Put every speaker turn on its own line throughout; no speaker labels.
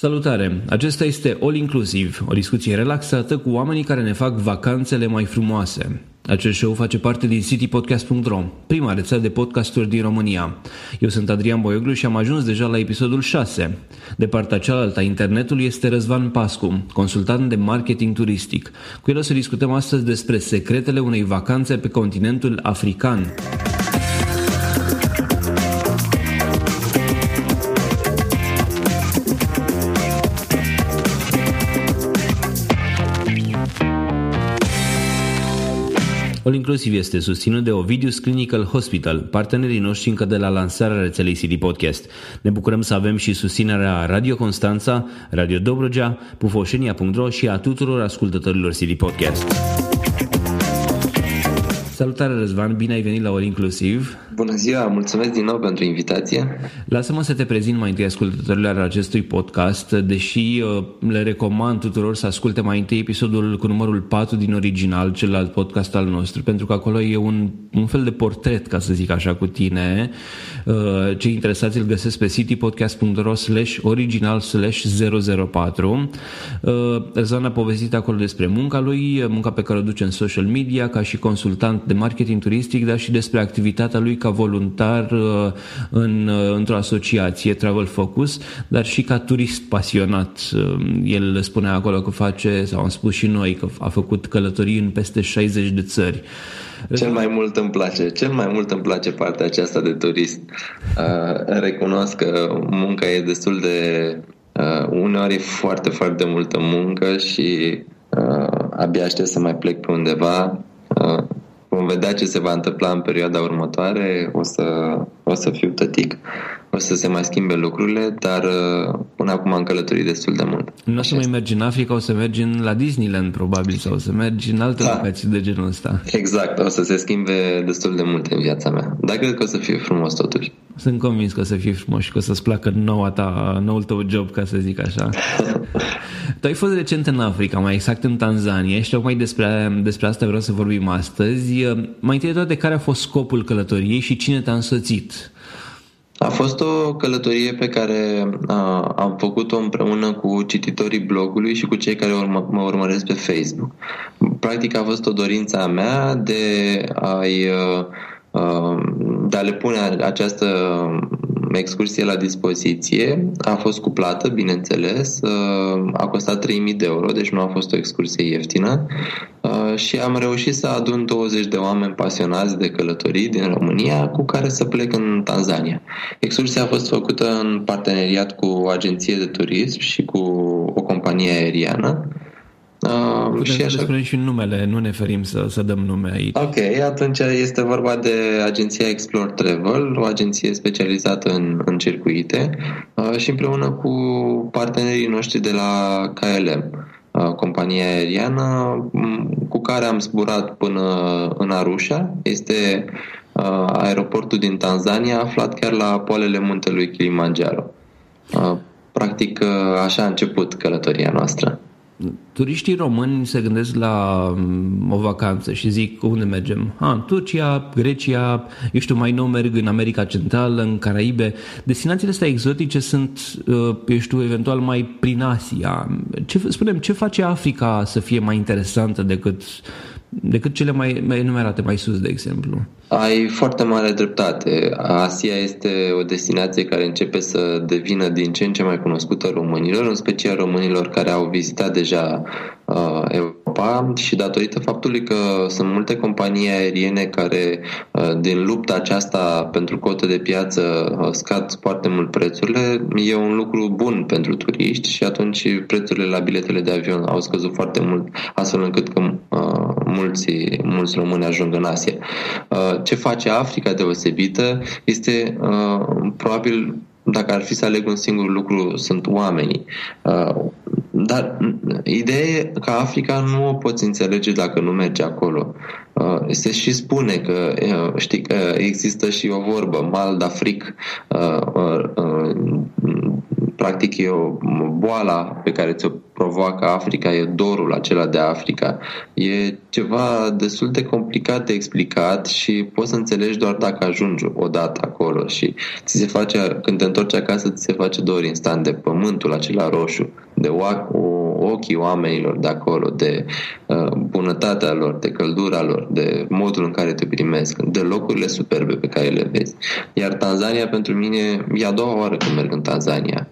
Salutare! Acesta este All Inclusive, o discuție relaxată cu oamenii care ne fac vacanțele mai frumoase. Acest show face parte din citypodcast.ro, prima rețea de podcasturi din România. Eu sunt Adrian Boioglu și am ajuns deja la episodul 6. De partea cealaltă a internetului este Răzvan Pascu, consultant de marketing turistic. Cu el o să discutăm astăzi despre secretele unei vacanțe pe continentul african. All Inclusiv este susținut de Ovidius Clinical Hospital, partenerii noștri încă de la lansarea rețelei CD Podcast. Ne bucurăm să avem și susținerea Radio Constanța, Radio Dobrogea, pufoșenia.ro și a tuturor ascultătorilor CD Podcast. Salutare Răzvan, bine ai venit la Ori Inclusiv.
Bună ziua, mulțumesc din nou pentru invitație.
Lasă-mă să te prezint mai întâi ascultătorilor acestui podcast, deși uh, le recomand tuturor să asculte mai întâi episodul cu numărul 4 din original, celălalt podcast al nostru, pentru că acolo e un, un fel de portret, ca să zic așa, cu tine. Uh, cei interesați îl găsesc pe citypodcast.ro slash original slash 004. Uh, Răzvan a povestit acolo despre munca lui, munca pe care o duce în social media, ca și consultant de marketing turistic, dar și despre activitatea lui ca voluntar uh, în, uh, într-o asociație Travel Focus, dar și ca turist pasionat. Uh, el spunea acolo că face, sau am spus și noi, că a făcut călătorii în peste 60 de țări.
Cel mai mult îmi place, cel mai mult îmi place partea aceasta de turist. Recunosc că munca e destul de uneori e foarte, foarte multă muncă și abia aștept să mai plec pe undeva vom vedea ce se va întâmpla în perioada următoare, o să, o să fiu tătic, o să se mai schimbe lucrurile, dar uh, până acum am călătorit destul de mult.
Nu o să mai mergi în Africa, o să mergi în, la Disneyland probabil sau o să mergi în alte da. locații de genul ăsta.
Exact, o să se schimbe destul de mult în viața mea, dar cred că o să fie frumos totuși.
Sunt convins că o să fie frumos și că o să-ți placă noua ta, noul tău job, ca să zic așa. tu ai fost recent în Africa, mai exact în Tanzania și tocmai despre, despre asta vreau să vorbim astăzi. Mai întâi de toate, care a fost scopul călătoriei și cine te-a însoțit?
A fost o călătorie pe care a, am făcut-o împreună cu cititorii blogului și cu cei care urmă, mă urmăresc pe Facebook. Practic a fost o dorință a mea de a-i de a le pune această excursie la dispoziție. A fost cuplată, bineînțeles, a costat 3000 de euro, deci nu a fost o excursie ieftină și am reușit să adun 20 de oameni pasionați de călătorii din România cu care să plec în Tanzania. Excursia a fost făcută în parteneriat cu o agenție de turism și cu o companie aeriană
Uh, și așa... spunem și numele, nu ne ferim să, să dăm nume aici.
Ok, atunci este vorba de agenția Explore Travel, o agenție specializată în, în circuite uh, și împreună cu partenerii noștri de la KLM, uh, compania aeriană cu care am zburat până în Arusha. Este uh, aeroportul din Tanzania aflat chiar la poalele muntelui Kilimanjaro. Uh, practic, uh, așa a început călătoria noastră
turiștii români se gândesc la mm, o vacanță și zic unde mergem? Ha, în Turcia, Grecia, eu știu, mai nou merg în America Centrală, în Caraibe. Destinațiile astea exotice sunt, uh, eu știu, eventual mai prin Asia. Ce, spunem, ce face Africa să fie mai interesantă decât decât cele mai, mai enumerate mai sus, de exemplu.
Ai foarte mare dreptate. Asia este o destinație care începe să devină din ce în ce mai cunoscută românilor, în special românilor care au vizitat deja uh, Europa și datorită faptului că sunt multe companii aeriene care uh, din lupta aceasta pentru cotă de piață uh, scad foarte mult prețurile, e un lucru bun pentru turiști și atunci prețurile la biletele de avion au scăzut foarte mult, astfel încât că uh, mulți, mulți români ajung în Asia. Uh, ce face Africa deosebită este uh, probabil dacă ar fi să aleg un singur lucru, sunt oamenii. Uh, dar ideea e că Africa nu o poți înțelege dacă nu mergi acolo. Se și spune că, știi, că există și o vorbă, mal d'Afric, practic e o boală pe care ți-o provoacă Africa, e dorul acela de Africa. E ceva destul de complicat de explicat și poți să înțelegi doar dacă ajungi odată acolo și ți se face, când te întorci acasă, ți se face dor instant de pământul acela roșu, de ochii oamenilor de acolo, de uh, bunătatea lor, de căldura lor, de modul în care te primesc, de locurile superbe pe care le vezi. Iar Tanzania pentru mine e a doua oară când merg în Tanzania.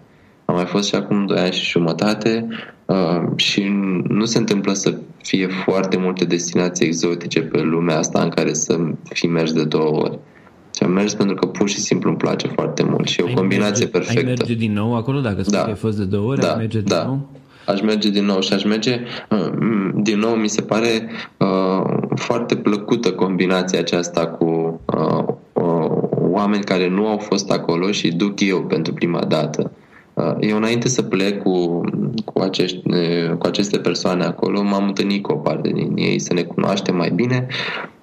Am mai fost și acum 2 ani și jumătate uh, și nu se întâmplă să fie foarte multe destinații exotice pe lumea asta în care să fi mers de două ori. Și am mers pentru că pur și simplu îmi place foarte mult și e o combinație
merge,
perfectă. Ai
merge din nou acolo? Dacă spui da. că ai fost de două ori, da, ai merge din
da.
nou?
Aș merge din nou și aș merge uh, din nou, mi se pare uh, foarte plăcută combinația aceasta cu uh, uh, oameni care nu au fost acolo și duc eu pentru prima dată. Uh, eu înainte să plec cu, cu, acești, cu aceste persoane acolo, m-am întâlnit cu o parte din ei să ne cunoaștem mai bine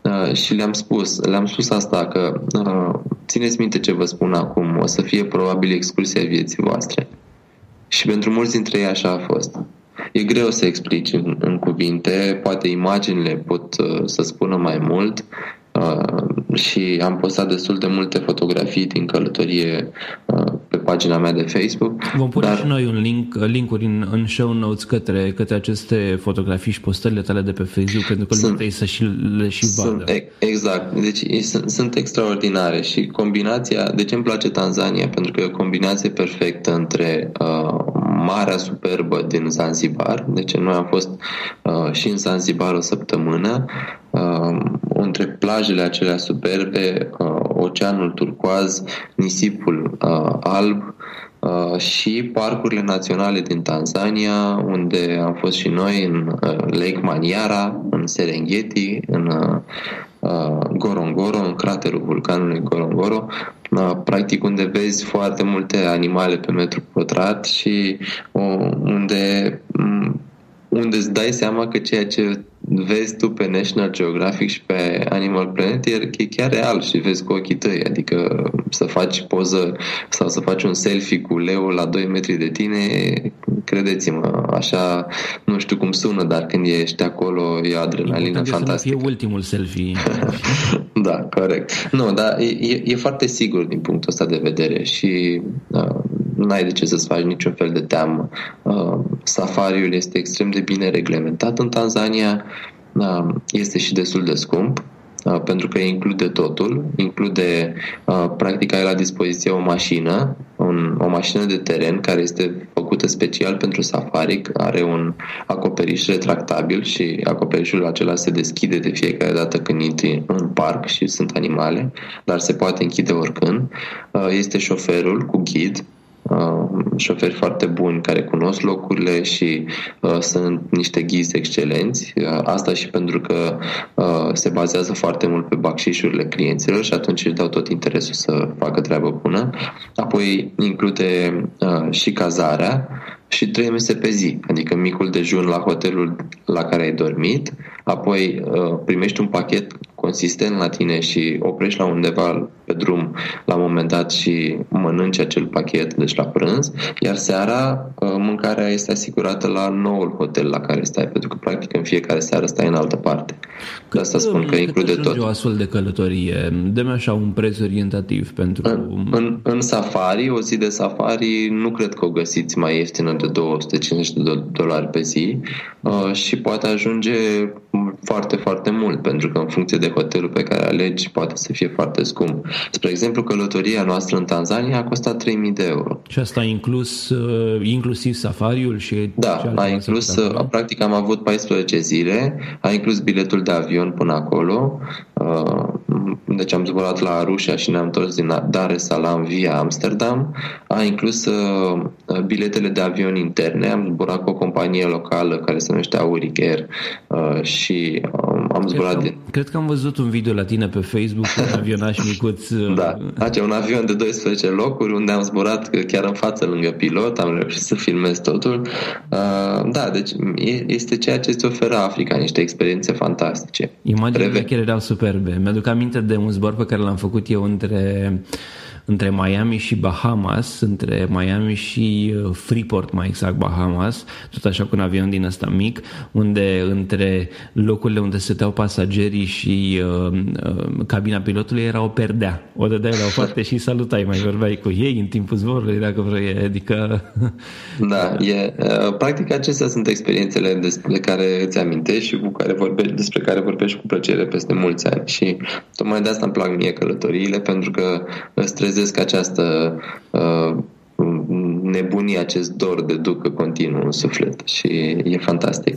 uh, și le-am spus, le-am spus asta că uh, țineți minte ce vă spun acum, o să fie probabil excursia vieții voastre. Și pentru mulți dintre ei așa a fost. E greu să explici în, în cuvinte, poate imaginile pot uh, să spună mai mult, Uh, și am postat destul de multe fotografii din călătorie uh, pe pagina mea de Facebook.
Vom pune dar... și noi un link, linkuri în, în show notes către, către aceste fotografii și postările tale de pe Facebook pentru că sunt, lumea să și le și vadă. Sunt,
exact. Deci sunt, sunt extraordinare și combinația, de ce îmi place Tanzania? Pentru că e o combinație perfectă între uh, marea superbă din Zanzibar, deci noi am fost uh, și în Zanzibar o săptămână, uh, între plajele acelea superbe, uh, oceanul turcoaz, nisipul uh, alb uh, și parcurile naționale din Tanzania, unde am fost și noi în uh, Lake Maniara, în Serengeti, în uh, Gorongoro, în craterul vulcanului Gorongoro, practic unde vezi foarte multe animale pe metru pătrat și unde unde îți dai seama că ceea ce vezi tu pe National Geographic și pe Animal Planet e chiar real și vezi cu ochii tăi. Adică să faci poză sau să faci un selfie cu leul la 2 metri de tine, credeți-mă, așa nu știu cum sună, dar când ești acolo e adrenalină fantastică.
E ultimul selfie.
da, corect. Nu, dar e, e foarte sigur din punctul ăsta de vedere și uh, n-ai de ce să-ți faci niciun fel de teamă. Uh, safariul este extrem de bine reglementat în Tanzania, uh, este și destul de scump, uh, pentru că include totul, include practic ai la dispoziție o mașină, un, o mașină de teren care este făcută special pentru safari, are un acoperiș retractabil și acoperișul acela se deschide de fiecare dată când intri în parc și sunt animale, dar se poate închide oricând. Este șoferul cu ghid, uh, șoferi foarte buni care cunosc locurile și uh, sunt niște ghizi excelenți. Uh, asta și pentru că uh, se bazează foarte mult pe bacșișurile clienților și atunci își dau tot interesul să facă treabă bună. Apoi include uh, și cazarea și trei mese pe zi, adică micul dejun la hotelul la care ai dormit, apoi uh, primești un pachet consistent la tine și oprești la undeva pe drum la un moment dat și mănânci acel pachet, deci la prânz, iar seara uh, mâncarea este asigurată la noul hotel la care stai, pentru că practic în fiecare seară stai în altă parte. De asta spun că include tot.
o astfel de călătorie? Dă-mi așa un preț orientativ pentru...
În, în, în safari, o zi de safari, nu cred că o găsiți mai ieftină de 250 de dolari pe zi uh, și poate ajunge foarte, foarte mult, pentru că în funcție de hotelul pe care alegi poate să fie foarte scump. Spre exemplu, călătoria noastră în Tanzania a costat 3000 de euro.
Și asta a inclus uh, inclusiv safariul și...
Da, a inclus, uh, practic am avut 14 zile, a inclus biletul de avion până acolo, uh, deci am zburat la Arusha și ne-am întors din Dar es Salaam via Amsterdam, a inclus biletele de avion interne, am zburat cu o companie locală care se numește Auric Air și am zburat
cred
din...
Cred că am văzut un video la tine pe Facebook cu un avionaș micuț.
da, face un avion de 12 locuri unde am zburat chiar în față lângă pilot, am reușit să filmez totul. Uh, da, deci este ceea ce îți oferă Africa, niște experiențe fantastice.
Imaginile Reve... chiar erau superbe. Mi-aduc aminte de un zbor pe care l-am făcut eu între între Miami și Bahamas, între Miami și uh, Freeport, mai exact Bahamas, tot așa cu un avion din ăsta mic, unde între locurile unde stăteau pasagerii și uh, uh, cabina pilotului era o perdea. O dădeai la o parte și salutai, mai vorbeai cu ei în timpul zborului, dacă vrei, adică...
Da, e, uh, practic acestea sunt experiențele despre care îți amintești și cu care vorbești, despre care vorbești cu plăcere peste mulți ani și tocmai de asta îmi plac mie călătoriile, pentru că îți trezesc această uh, nebunie, acest dor de ducă continuu în suflet și e fantastic.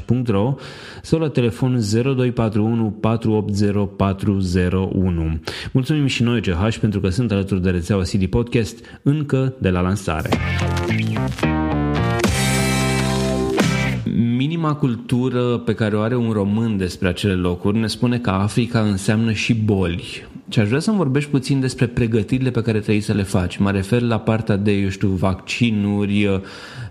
ch.ro sau la telefon 0241 480 401. Mulțumim și noi CH pentru că sunt alături de rețeaua CD Podcast încă de la lansare. Minima cultură pe care o are un român despre acele locuri ne spune că Africa înseamnă și boli. Și aș vrea să-mi vorbești puțin despre pregătirile pe care trebuie să le faci. Mă refer la partea de, eu știu, vaccinuri,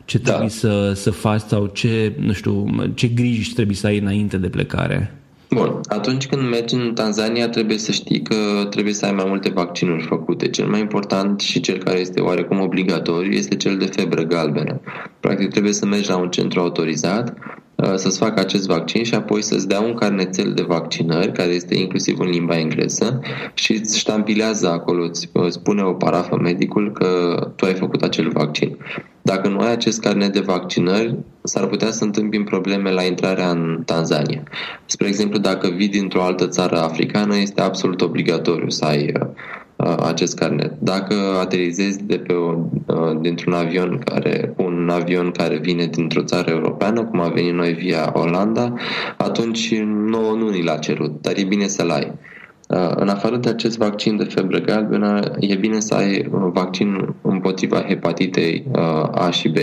ce da. trebuie să, să faci sau ce, nu știu, ce griji trebuie să ai înainte de plecare?
Bun, atunci când mergi în Tanzania trebuie să știi că trebuie să ai mai multe vaccinuri făcute. Cel mai important și cel care este oarecum obligatoriu este cel de febră galbenă. Practic trebuie să mergi la un centru autorizat Uh, să-ți facă acest vaccin și apoi să-ți dea un carnețel de vaccinări, care este inclusiv în limba engleză, și îți ștampilează acolo, îți spune o parafă medicul că tu ai făcut acel vaccin. Dacă nu ai acest carnet de vaccinări, s-ar putea să întâmpin probleme la intrarea în Tanzania. Spre exemplu, dacă vii dintr-o altă țară africană, este absolut obligatoriu să ai uh, acest carnet. Dacă aterizezi de pe o, dintr-un avion care, un avion care vine dintr-o țară europeană, cum a venit noi via Olanda, atunci nouă nu ni l-a cerut, dar e bine să-l ai. În afară de acest vaccin de febră galbenă, e bine să ai un vaccin împotriva hepatitei A și B.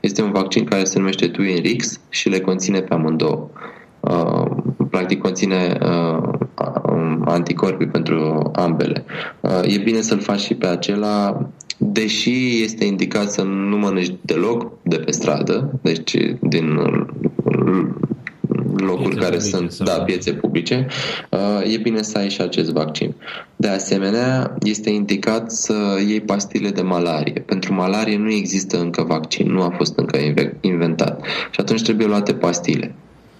Este un vaccin care se numește Twinrix și le conține pe amândouă. Practic conține anticorpi pentru ambele. Uh, e bine să-l faci și pe acela, deși este indicat să nu mănânci deloc de pe stradă, deci din locuri piețe care sunt, sau... da, piețe publice, uh, e bine să ai și acest vaccin. De asemenea, este indicat să iei pastile de malarie. Pentru malarie nu există încă vaccin, nu a fost încă inventat. Și atunci trebuie luate pastile.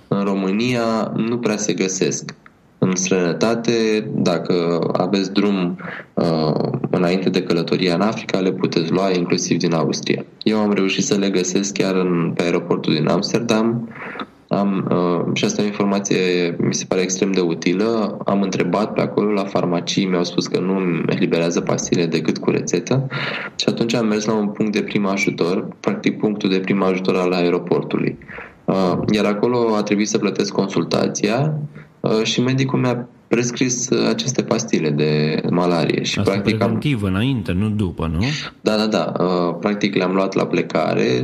În România nu prea se găsesc în străinătate, dacă aveți drum uh, înainte de călătoria în Africa, le puteți lua inclusiv din Austria. Eu am reușit să le găsesc chiar în, pe aeroportul din Amsterdam. Am, uh, și asta e o informație, mi se pare extrem de utilă. Am întrebat pe acolo la farmacii, mi-au spus că nu eliberează pastile decât cu rețetă și atunci am mers la un punct de prim ajutor, practic punctul de prim ajutor al aeroportului. Uh, iar acolo a trebuit să plătesc consultația Uh, și medicul mi-a prescris uh, aceste pastile de malarie. Și
Asta practic preventiv am... înainte, nu după, nu?
Da, da, da. Uh, practic le-am luat la plecare.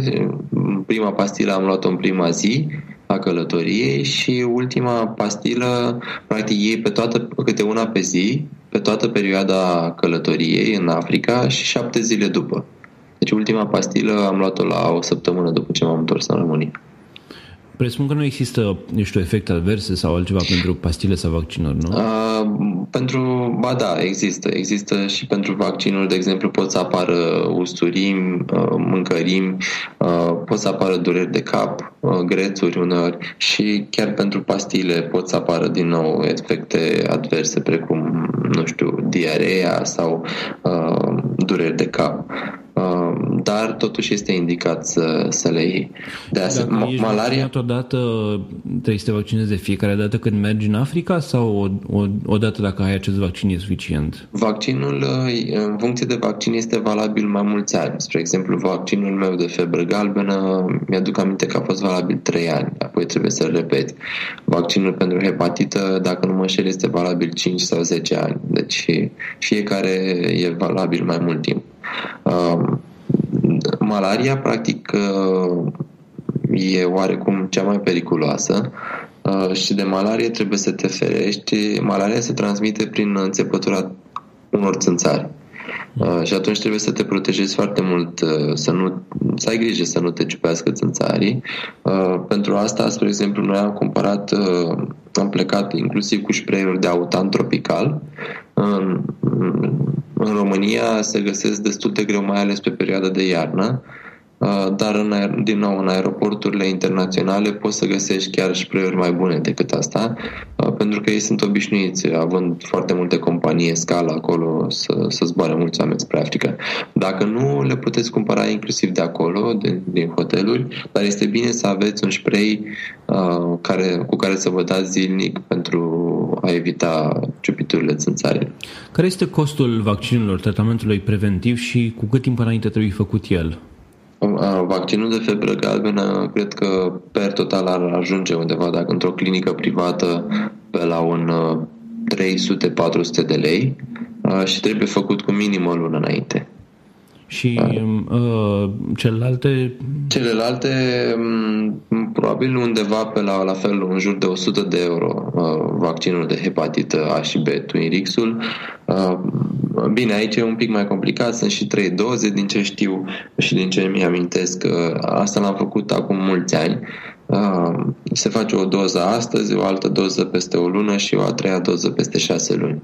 prima pastilă am luat-o în prima zi a călătoriei și ultima pastilă, practic ei pe toată, câte una pe zi, pe toată perioada călătoriei în Africa și șapte zile după. Deci ultima pastilă am luat-o la o săptămână după ce m-am întors în România.
Presupun că nu există, nu știu, efecte adverse sau altceva pentru pastile sau vaccinuri, nu? Uh,
pentru, ba da, există. Există și pentru vaccinuri, de exemplu, pot să apară usturimi, uh, mâncărimi, uh, pot să apară dureri de cap, uh, grețuri uneori și chiar pentru pastile pot să apară din nou efecte adverse precum, nu știu, diarea sau uh, dureri de cap. Um, dar totuși este indicat să, să le iei.
De asemenea, malaria... odată, trebuie să te vaccinezi de fiecare dată când mergi în Africa sau o, o, o dată dacă ai acest vaccin e suficient?
Vaccinul, uh, în funcție de vaccin, este valabil mai mulți ani. Spre exemplu, vaccinul meu de febră galbenă, mi-aduc aminte că a fost valabil 3 ani, apoi trebuie să-l repet. Vaccinul pentru hepatită, dacă nu mă șer, este valabil 5 sau 10 ani. Deci fiecare e valabil mai mult timp. Um, malaria, practic, uh, e oarecum cea mai periculoasă uh, și de malarie trebuie să te ferești. Malaria se transmite prin înțepătura unor țânțari. Uh, și atunci trebuie să te protejezi foarte mult, să, nu, să ai grijă să nu te ciupească țânțarii. pentru asta, spre exemplu, noi am cumpărat, am plecat inclusiv cu spray de autan tropical în România se găsesc destul de greu, mai ales pe perioada de iarnă, uh, dar în, din nou în aeroporturile internaționale poți să găsești chiar spray mai bune decât asta, uh, pentru că ei sunt obișnuiți, având foarte multe companii scala acolo să, să zboare mulți oameni spre Africa. Dacă nu, le puteți cumpăra inclusiv de acolo, de, din hoteluri, dar este bine să aveți un spray uh, care, cu care să vă dați zilnic pentru a evita ciupiturile țânțare.
Care este costul vaccinurilor, tratamentului preventiv și cu cât timp înainte trebuie făcut el?
Vaccinul de febră galbenă cred că per total ar ajunge undeva, dacă într-o clinică privată, pe la un 300-400 de lei și trebuie făcut cu minim o lună înainte.
Și uh, celelalte?
Celelalte, um, probabil undeva pe la, la fel, în jur de 100 de euro uh, vaccinul de hepatită A și B, Twinrix-ul. Uh, bine, aici e un pic mai complicat, sunt și trei doze, din ce știu și din ce mi amintesc. Uh, asta l-am făcut acum mulți ani. Uh, se face o doză astăzi, o altă doză peste o lună și o a treia doză peste șase luni.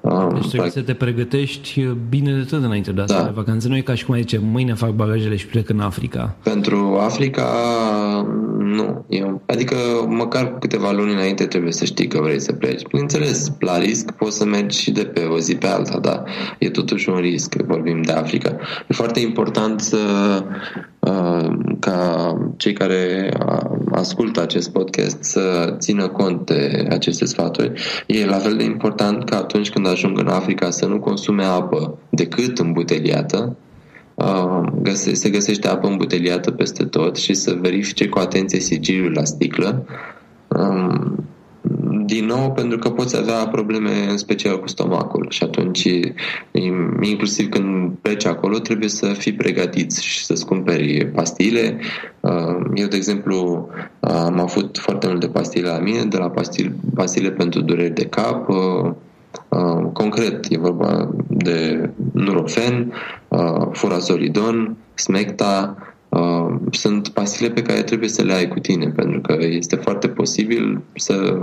Um, deci trebuie să te pregătești bine de tot înainte de asta da. de vacanță. Nu e ca și cum ai zice, mâine fac bagajele și plec în Africa.
Pentru Africa, nu. Eu, adică măcar cu câteva luni înainte trebuie să știi că vrei să pleci. Bineînțeles, la risc poți să mergi și de pe o zi pe alta, dar e totuși un risc, vorbim de Africa. E foarte important să Uh, ca cei care uh, ascultă acest podcast să țină cont de aceste sfaturi. E la fel de important ca atunci când ajung în Africa să nu consume apă decât îmbuteliată, uh, se găsește apă îmbuteliată peste tot și să verifice cu atenție sigiliul la sticlă um, din nou pentru că poți avea probleme în special cu stomacul și atunci inclusiv când pleci acolo trebuie să fii pregătiți și să-ți cumperi pastile. Uh, eu, de exemplu, am avut foarte multe pastile la mine, de la pastile, pastile pentru dureri de cap, uh, Uh, concret, e vorba de Nurofen, uh, Furazolidon, Smecta, Uh, sunt pastile pe care trebuie să le ai cu tine, pentru că este foarte posibil să,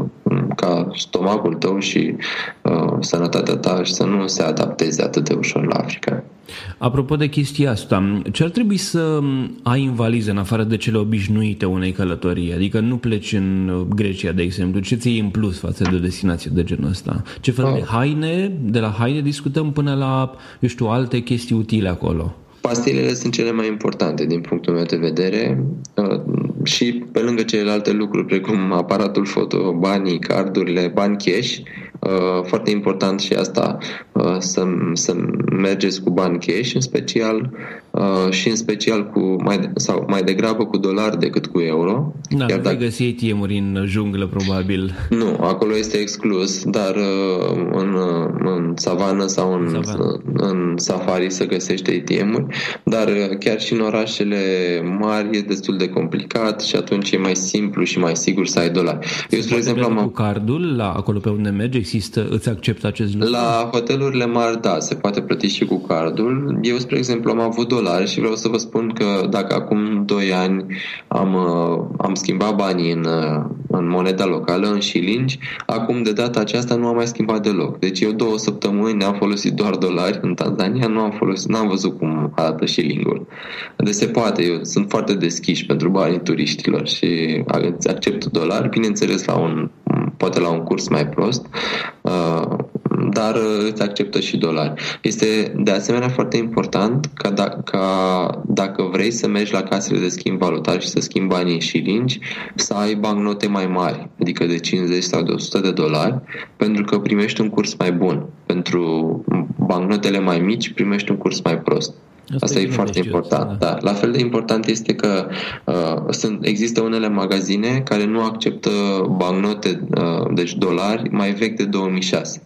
ca stomacul tău și uh, sănătatea ta să nu se adapteze atât de ușor la Africa.
Apropo de chestia asta, ce ar trebui să ai în valiză în afară de cele obișnuite unei călătorii? Adică nu pleci în Grecia, de exemplu. Ce ți în plus față de o destinație de genul ăsta? Ce fel oh. de haine? De la haine discutăm până la, eu știu, alte chestii utile acolo.
Pastilele sunt cele mai importante din punctul meu de vedere uh, și pe lângă celelalte lucruri precum aparatul foto, banii, cardurile, bani cash, uh, foarte important și asta uh, să, să mergeți cu bani cash în special uh, și în special cu mai, sau mai degrabă cu dolari decât cu euro.
Da, Chiar nu dacă... găsi ATM-uri în junglă, probabil.
Nu, acolo este exclus, dar uh, în, uh, în savană sau în, savană. în safari se găsește ATM-uri, dar uh, chiar și în orașele mari e destul de complicat și atunci e mai simplu și mai sigur să ai dolari.
Eu, spre exemplu, am... cu cardul la acolo pe unde mergi, există, îți acceptă acest lucru?
La hotelurile mari, da, se poate plăti și cu cardul. Eu, spre exemplu, am avut dolari și vreau să vă spun că dacă acum 2 ani am, uh, am schimbat banii în, uh, în moneda locală, în șilingi, acum de data aceasta nu am mai schimbat deloc. Deci eu două săptămâni am folosit doar dolari în Tanzania, nu am folosit, n-am văzut cum arată șilingul. Deci se poate, eu sunt foarte deschiși pentru banii turiștilor și accept dolari, bineînțeles la un, poate la un curs mai prost, uh, dar uh, îți acceptă și dolari. Este de asemenea foarte important ca, da, ca dacă vrei să mergi la casele de schimb valutar și să schimbi banii și lingi, să ai bancnote mai mari, adică de 50 sau de 100 de dolari, pentru că primești un curs mai bun. Pentru bancnotele mai mici primești un curs mai prost. Asta, Asta e foarte important. Da. Da. La fel de important este că uh, sunt, există unele magazine care nu acceptă bancnote, uh, deci dolari, mai vechi de 2006.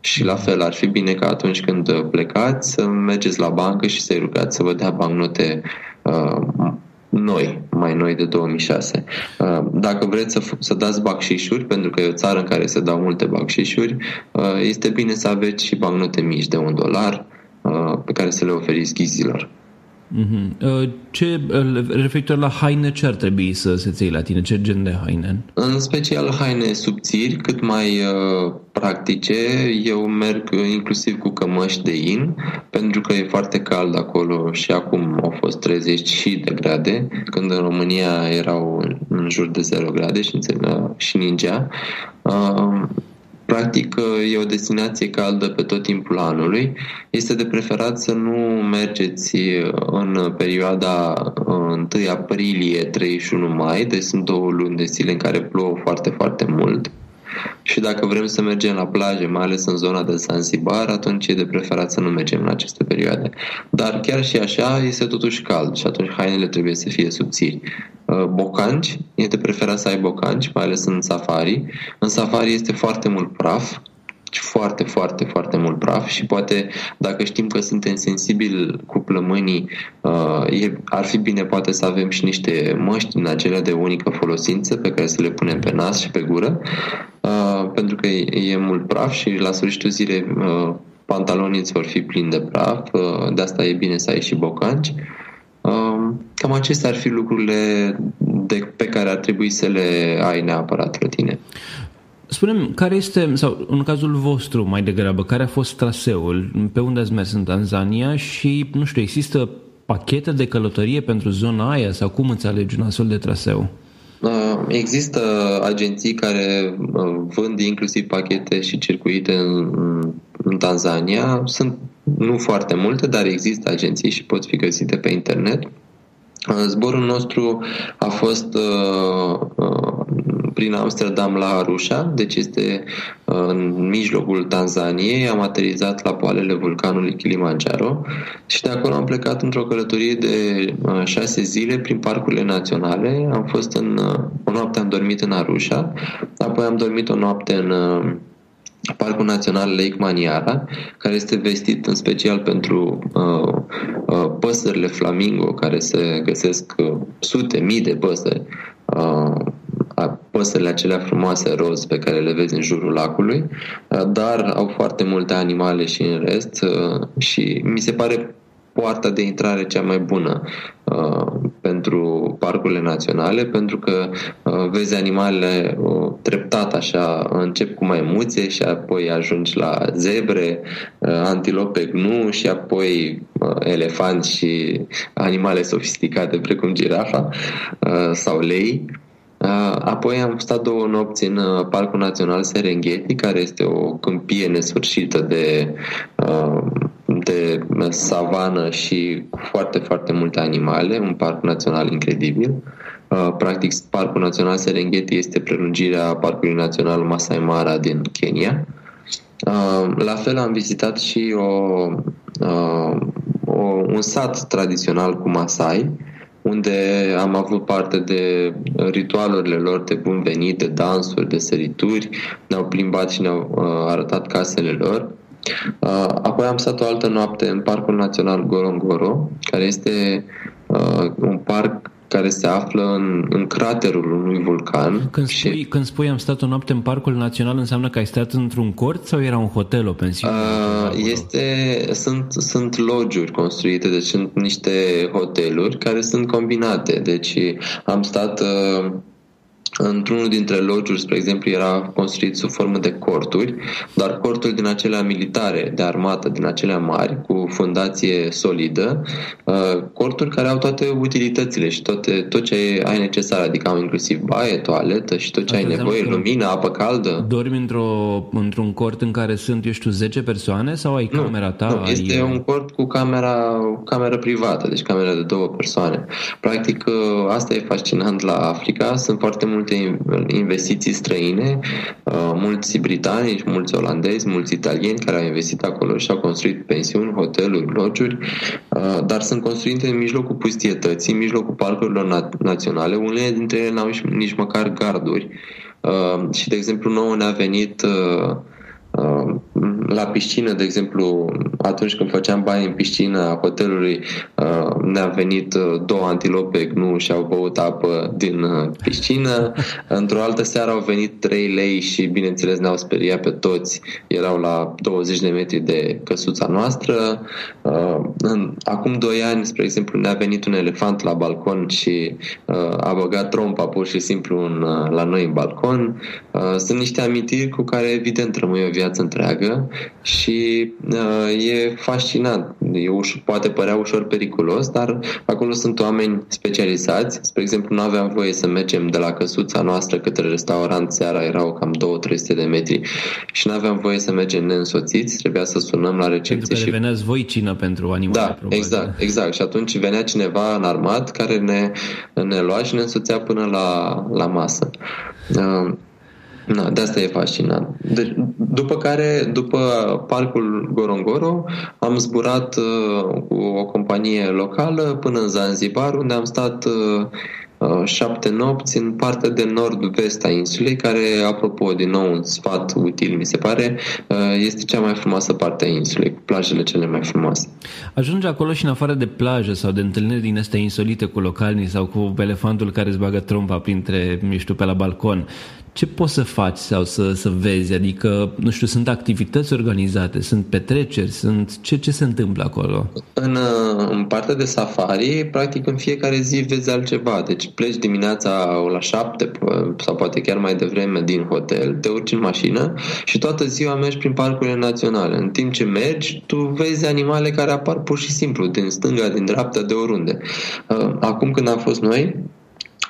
Și la fel ar fi bine ca atunci când plecați să mergeți la bancă și să-i rugați să vă dea bancnote uh, noi, mai noi de 2006. Uh, dacă vreți să, să dați bacșișuri, pentru că e o țară în care se dau multe bacșișuri, uh, este bine să aveți și bancnote mici de un dolar uh, pe care să le oferiți ghizilor.
Uh-huh. Ce, uh, referitor la haine, ce ar trebui să se ții la tine? Ce gen de haine?
În special haine subțiri, cât mai uh, practice. Eu merg inclusiv cu cămăși de in, pentru că e foarte cald acolo și acum au fost 30 de grade, când în România erau în jur de 0 grade și, și ningea. Uh, Practic, e o destinație caldă pe tot timpul anului. Este de preferat să nu mergeți în perioada 1 aprilie 31 mai, deci sunt două luni de zile în care plouă foarte, foarte mult și dacă vrem să mergem la plaje, mai ales în zona de Zanzibar, atunci e de preferat să nu mergem în aceste perioade. Dar chiar și așa este totuși cald și atunci hainele trebuie să fie subțiri. Uh, bocanci, e de preferat să ai bocanci, mai ales în safari. În safari este foarte mult praf, foarte, foarte, foarte mult praf și poate dacă știm că suntem sensibili cu plămânii, uh, ar fi bine poate să avem și niște măști în acelea de unică folosință pe care să le punem pe nas și pe gură, uh, pentru că e, e mult praf și la sfârșitul zilei uh, pantalonii îți vor fi plini de praf, de asta e bine să ai și bocanci. Cam acestea ar fi lucrurile de, pe care ar trebui să le ai neapărat la tine.
Spunem, care este, sau în cazul vostru mai degrabă, care a fost traseul? Pe unde ați mers în Tanzania și, nu știu, există pachete de călătorie pentru zona aia sau cum îți alegi un astfel de traseu?
Uh, există agenții care uh, vând inclusiv pachete și circuite în, în Tanzania. Sunt nu foarte multe, dar există agenții și pot fi găsite pe internet. Uh, zborul nostru a fost uh, uh, prin Amsterdam la Arusha, deci este uh, în mijlocul Tanzaniei. Am aterizat la poalele vulcanului Kilimanjaro și de acolo am plecat într-o călătorie de uh, șase zile prin parcurile naționale. Am fost în uh, o noapte am dormit în Arusha, apoi am dormit o noapte în Parcul Național Lake Maniara, care este vestit în special pentru uh, uh, păsările flamingo, care se găsesc uh, sute, mii de păsări uh, păsările acelea frumoase roz pe care le vezi în jurul lacului, dar au foarte multe animale și în rest și mi se pare poarta de intrare cea mai bună uh, pentru parcurile naționale, pentru că uh, vezi animalele uh, treptat așa, încep cu maimuțe și apoi ajungi la zebre, uh, antilope gnu și apoi uh, elefanți și animale sofisticate precum girafa uh, sau lei. Uh, apoi am stat două nopți în uh, Parcul Național Serengeti, care este o câmpie nesfârșită de, uh, de savană și cu foarte, foarte multe animale, un parc național incredibil. Practic, Parcul Național Serengeti este prelungirea Parcului Național Masai Mara din Kenya. La fel am vizitat și o, o, un sat tradițional cu Masai, unde am avut parte de ritualurile lor de bun venit, de dansuri, de sărituri, ne-au plimbat și ne-au uh, arătat casele lor. Uh, apoi am stat o altă noapte în Parcul Național Gorongoro, care este uh, un parc care se află în, în craterul unui vulcan.
Când spui, și... când spui am stat o noapte în Parcul Național, înseamnă că ai stat într-un cort sau era un hotel, o pensiune?
Uh, este, sunt, sunt logiuri construite, deci sunt niște hoteluri care sunt combinate. Deci am stat... Uh, Într-unul dintre logiuri, spre exemplu, era construit sub formă de corturi, dar corturi din acelea militare, de armată, din acelea mari, cu fundație solidă, uh, corturi care au toate utilitățile și toate, tot ce ai necesar, adică au inclusiv baie, toaletă și tot ce Asta ai nevoie, lumină, apă caldă.
Dormi într-o, într-un cort în care sunt, eu știu, 10 persoane sau ai nu, camera ta?
Nu, este ai... un cort cu camera, cameră privată, deci camera de două persoane. Practic, uh, asta e fascinant la Africa, sunt foarte multe multe investiții străine, uh, mulți britanici, mulți olandezi, mulți italieni care au investit acolo și au construit pensiuni, hoteluri, lociuri, uh, dar sunt construite în mijlocul pustietății, în mijlocul parcurilor naționale. Unele dintre ele n-au nici măcar garduri. Uh, și, de exemplu, nouă ne-a venit la piscină, de exemplu, atunci când făceam bani în piscină a hotelului, uh, ne-a venit uh, două antilope gnu și au băut apă din uh, piscină. Într-o altă seară au venit trei lei și, bineînțeles, ne-au speriat pe toți. Erau la 20 de metri de căsuța noastră. Acum doi ani, spre exemplu, ne-a venit un elefant la balcon și a băgat trompa pur și simplu în, la noi în balcon. Sunt niște amintiri cu care, evident, rămâi o viață întreagă și uh, e fascinant. E uș- poate părea ușor periculos, dar acolo sunt oameni specializați. Spre exemplu, nu aveam voie să mergem de la căsuța noastră către restaurant seara, erau cam 2-300 de metri și nu aveam voie să mergem neînsoțiți, trebuia să sunăm la recepție. Pentru
că
și...
veneați voi cină pentru animale.
Da, probabil. exact, exact. Și atunci venea cineva în armat care ne, ne lua și ne însoțea până la, la masă. Uh, Na, de asta e fascinant. Deci, după care, după parcul Gorongoro, am zburat uh, cu o companie locală până în Zanzibar, unde am stat uh, uh, șapte nopți în partea de nord-vest a insulei, care, apropo, din nou un sfat util, mi se pare, uh, este cea mai frumoasă parte a insulei, cu plajele cele mai frumoase.
Ajunge acolo și în afară de plajă sau de întâlniri din astea insolite cu localni sau cu elefantul care îți bagă trompa printre, nu știu, pe la balcon ce poți să faci sau să, să vezi? Adică, nu știu, sunt activități organizate, sunt petreceri, sunt ce, ce se întâmplă acolo?
În, în partea de safari, practic în fiecare zi vezi altceva. Deci pleci dimineața la șapte sau poate chiar mai devreme din hotel, te urci în mașină și toată ziua mergi prin parcurile naționale. În timp ce mergi, tu vezi animale care apar pur și simplu, din stânga, din dreapta, de oriunde. Acum când am fost noi,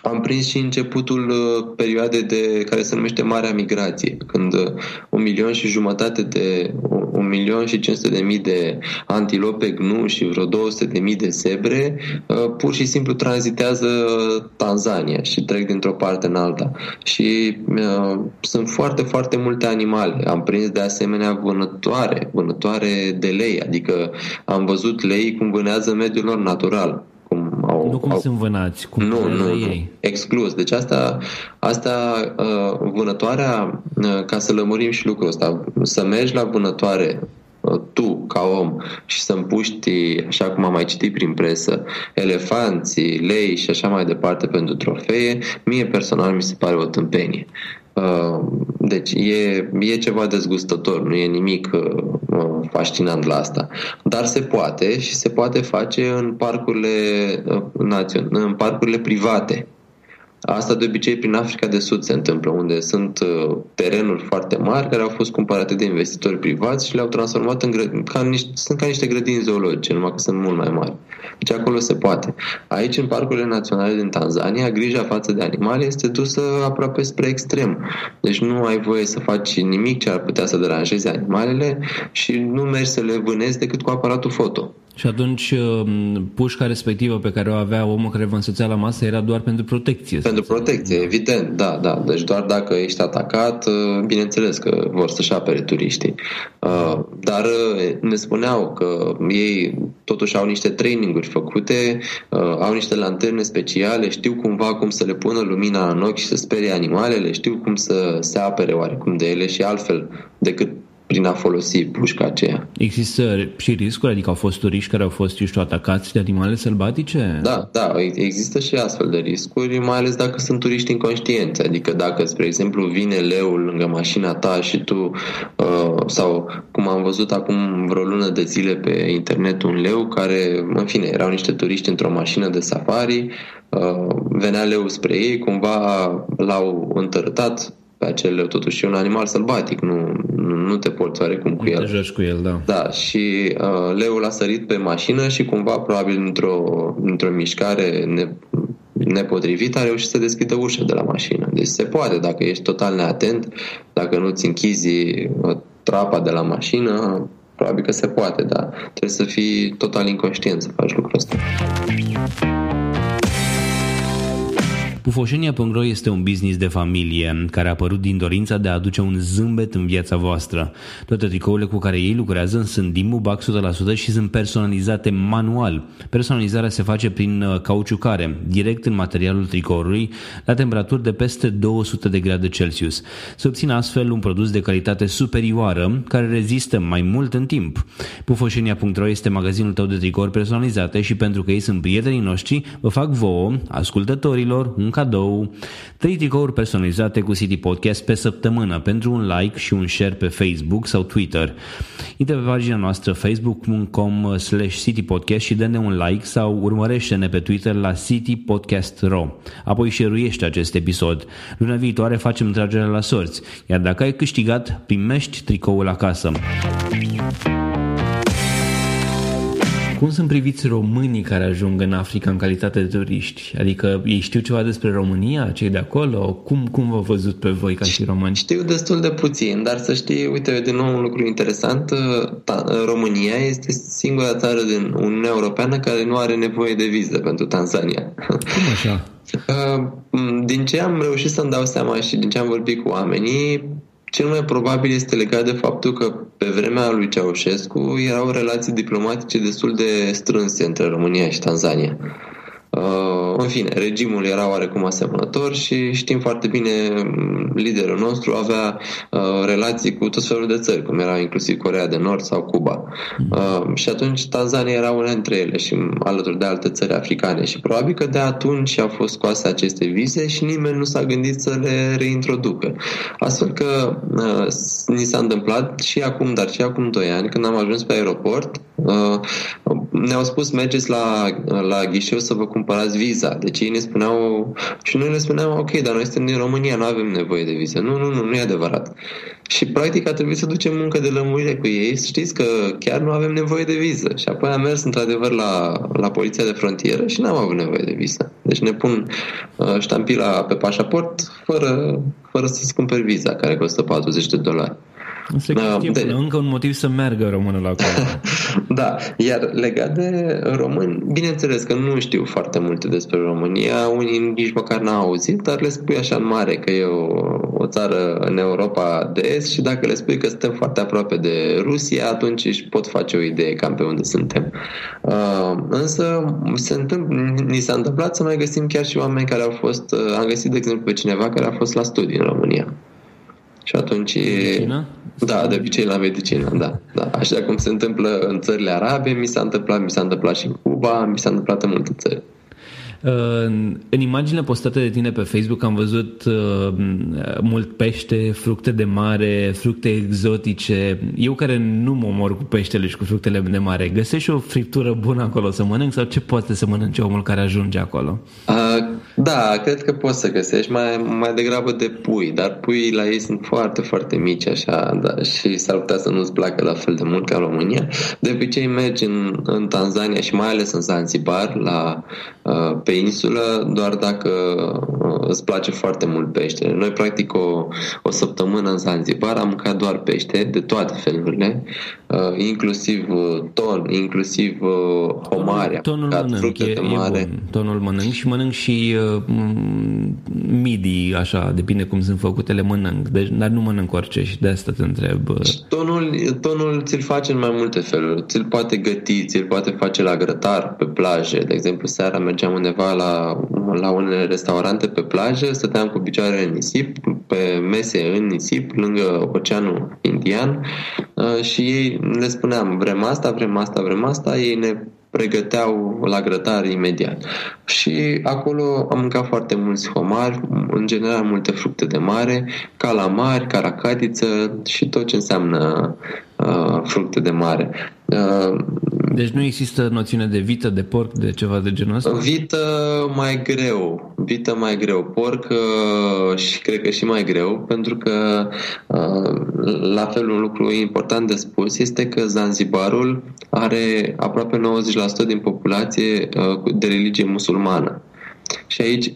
am prins și începutul uh, perioadei de care se numește Marea Migrație, când uh, un milion și jumătate de un milion și 500 de mii de antilope gnu și vreo 200 de mii de zebre uh, pur și simplu tranzitează Tanzania și trec dintr-o parte în alta. Și uh, sunt foarte, foarte multe animale. Am prins de asemenea vânătoare, vânătoare de lei, adică am văzut lei cum vânează mediul lor natural
au, nu cum au... sunt vânați, cum
nu, nu, ei. Nu. Exclus. Deci asta, asta uh, vânătoarea, uh, ca să lămurim și lucrul ăsta, să mergi la vânătoare uh, tu, ca om, și să împuști, așa cum am mai citit prin presă, elefanții, lei și așa mai departe pentru trofee, mie personal mi se pare o tâmpenie. Uh, deci e, e ceva dezgustător, nu e nimic uh, uh, fascinant la asta. Dar se poate și se poate face în parcurile, în parcurile private. Asta de obicei prin Africa de Sud se întâmplă, unde sunt uh, terenuri foarte mari care au fost cumpărate de investitori privați și le-au transformat în grădini, ca niște, sunt ca niște grădini zoologice, numai că sunt mult mai mari. Deci acolo se poate. Aici, în parcurile naționale din Tanzania, grija față de animale este dusă aproape spre extrem. Deci nu ai voie să faci nimic ce ar putea să deranjeze animalele și nu mergi să le vânezi decât cu aparatul foto.
Și atunci uh, pușca respectivă pe care o avea omul care vă însoțea la masă era doar pentru protecție.
Pentru protecție, da. evident, da, da. Deci doar dacă ești atacat, uh, bineînțeles că vor să-și apere turiștii. Uh, dar ne spuneau că ei totuși au niște traininguri făcute, au niște lanterne speciale, știu cumva cum să le pună lumina în ochi și să sperie animalele, știu cum să se apere oarecum de ele și altfel decât prin a folosi pușca aceea.
Există și riscuri? Adică au fost turiști care au fost, eu știu, atacați de animale sălbatice?
Da, da, există și astfel de riscuri, mai ales dacă sunt turiști inconștienți. Adică dacă, spre exemplu, vine leul lângă mașina ta și tu, uh, sau cum am văzut acum vreo lună de zile pe internet un leu care, în fine, erau niște turiști într-o mașină de safari, uh, venea leu spre ei, cumva l-au întărătat pe acel leu, totuși e un animal sălbatic, nu, nu te porți oarecum cu
nu
el.
te joci cu el, da.
Da, și uh, leul a sărit pe mașină și cumva, probabil într-o, într-o mișcare ne, nepotrivită, a reușit să deschidă ușa de la mașină. Deci se poate, dacă ești total neatent, dacă nu-ți închizi uh, trapa de la mașină, probabil că se poate, dar trebuie să fii total inconștient să faci lucrul ăsta.
Pufoșenia.ro este un business de familie care a apărut din dorința de a aduce un zâmbet în viața voastră. Toate tricourile cu care ei lucrează sunt din bubac 100% și sunt personalizate manual. Personalizarea se face prin uh, cauciucare, direct în materialul tricoului, la temperaturi de peste 200 de grade Celsius. Se obține astfel un produs de calitate superioară care rezistă mai mult în timp. Pufoșenia.ro este magazinul tău de tricouri personalizate și pentru că ei sunt prietenii noștri, vă fac vouă, ascultătorilor, un cadou, 3 tricouri personalizate cu City Podcast pe săptămână pentru un like și un share pe Facebook sau Twitter. Intră pe pagina noastră facebook.com slash citypodcast și dă-ne un like sau urmărește-ne pe Twitter la City Podcast Ro. Apoi șeruiește acest episod. Luna viitoare facem tragerea la sorți, iar dacă ai câștigat, primești tricoul acasă. Cum sunt priviți românii care ajung în Africa în calitate de turiști? Adică ei știu ceva despre România, cei de acolo? Cum, cum v-au văzut pe voi ca și români?
Știu destul de puțin, dar să știi, uite, din nou un lucru interesant, România este singura țară din Uniunea Europeană care nu are nevoie de viză pentru Tanzania.
Cum așa?
Din ce am reușit să-mi dau seama și din ce am vorbit cu oamenii, cel mai probabil este legat de faptul că pe vremea lui Ceaușescu erau relații diplomatice destul de strânse între România și Tanzania. Uh, în fine, regimul era oarecum asemănător și știm foarte bine, mm, liderul nostru avea uh, relații cu tot felul de țări, cum era inclusiv Corea de Nord sau Cuba. Uh, și atunci Tanzania era una dintre ele și alături de alte țări africane și probabil că de atunci au fost scoase aceste vize și nimeni nu s-a gândit să le reintroducă. Astfel că uh, ni s-a întâmplat și acum, dar și acum 2 ani, când am ajuns pe aeroport, uh, ne-au spus mergeți la, la ghișeu să vă cumpărați viza. Deci ei ne spuneau și noi le spuneam ok, dar noi suntem din România, nu avem nevoie de viză. Nu, nu, nu, nu e adevărat. Și practic a trebuit să ducem muncă de lămurire cu ei, să știți că chiar nu avem nevoie de viză. Și apoi am mers într-adevăr la, la poliția de frontieră și n-am avut nevoie de viză. Deci ne pun uh, ștampila pe pașaport fără, fără să-ți cumperi viza, care costă 40 de dolari.
Se da, de... încă un motiv să meargă românul acolo.
da, iar legat de români, bineînțeles că nu știu foarte multe despre România, unii nici măcar n-au auzit, dar le spui așa în mare că e o, o țară în Europa de Est și dacă le spui că suntem foarte aproape de Rusia, atunci își pot face o idee cam pe unde suntem. Uh, însă se întâmpl, ni s-a întâmplat să mai găsim chiar și oameni care au fost, uh, am găsit de exemplu pe cineva care a fost la studii în România. Și atunci... Medicină? Da, de obicei la medicină, da, da. Așa cum se întâmplă în țările arabe, mi s-a întâmplat, mi s-a întâmplat și în Cuba, mi s-a întâmplat în multe țări.
În imaginile postate de tine pe Facebook am văzut uh, mult pește, fructe de mare, fructe exotice. Eu care nu mă omor cu peștele și cu fructele de mare, găsești o friptură bună acolo să mănânc sau ce poate să mănânce omul care ajunge acolo?
Uh, da, cred că poți să găsești mai, mai degrabă de pui, dar puii la ei sunt foarte, foarte mici așa da, și s-ar putea să nu-ți placă la fel de mult ca în România. De obicei mergi în, în Tanzania și mai ales în Zanzibar la uh, pe insulă doar dacă uh, îți place foarte mult pește. Noi, practic, o, o săptămână în Zanzibar am mâncat doar pește, de toate felurile, uh, inclusiv uh, ton, inclusiv homare.
Tonul mănânc, e, mare. e bun. Tonul mănânc și mănânc și uh, midi, așa, depinde cum sunt făcute, le mănânc, deci, dar nu mănânc orice și de asta te întreb.
Tonul, tonul ți-l face în mai multe feluri. Ți-l poate găti, ți-l poate face la grătar, pe plaje. De exemplu, seara mergeam undeva la, la unele restaurante pe plajă, stăteam cu picioarele în nisip, pe mese în nisip, lângă Oceanul Indian uh, și ei le spuneam, vrem asta, vrem asta, vrem asta, ei ne pregăteau la grătar imediat. Și acolo am mâncat foarte mulți homari, în general multe fructe de mare, calamari, caracatiță și tot ce înseamnă uh, fructe de mare. Uh,
deci nu există noțiune de vită, de porc, de ceva de genul ăsta?
Vită mai greu. Vită mai greu. Porc uh, și cred că și mai greu, pentru că uh, la fel un lucru important de spus este că Zanzibarul are aproape 90% din populație uh, de religie musulmană. Și aici